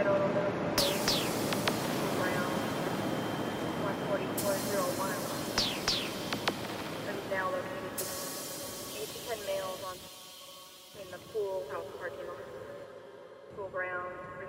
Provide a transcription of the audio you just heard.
Middle, around 14401. I'm now located with 8 to 10 males on, in the pool house parking lot. Pool grounds.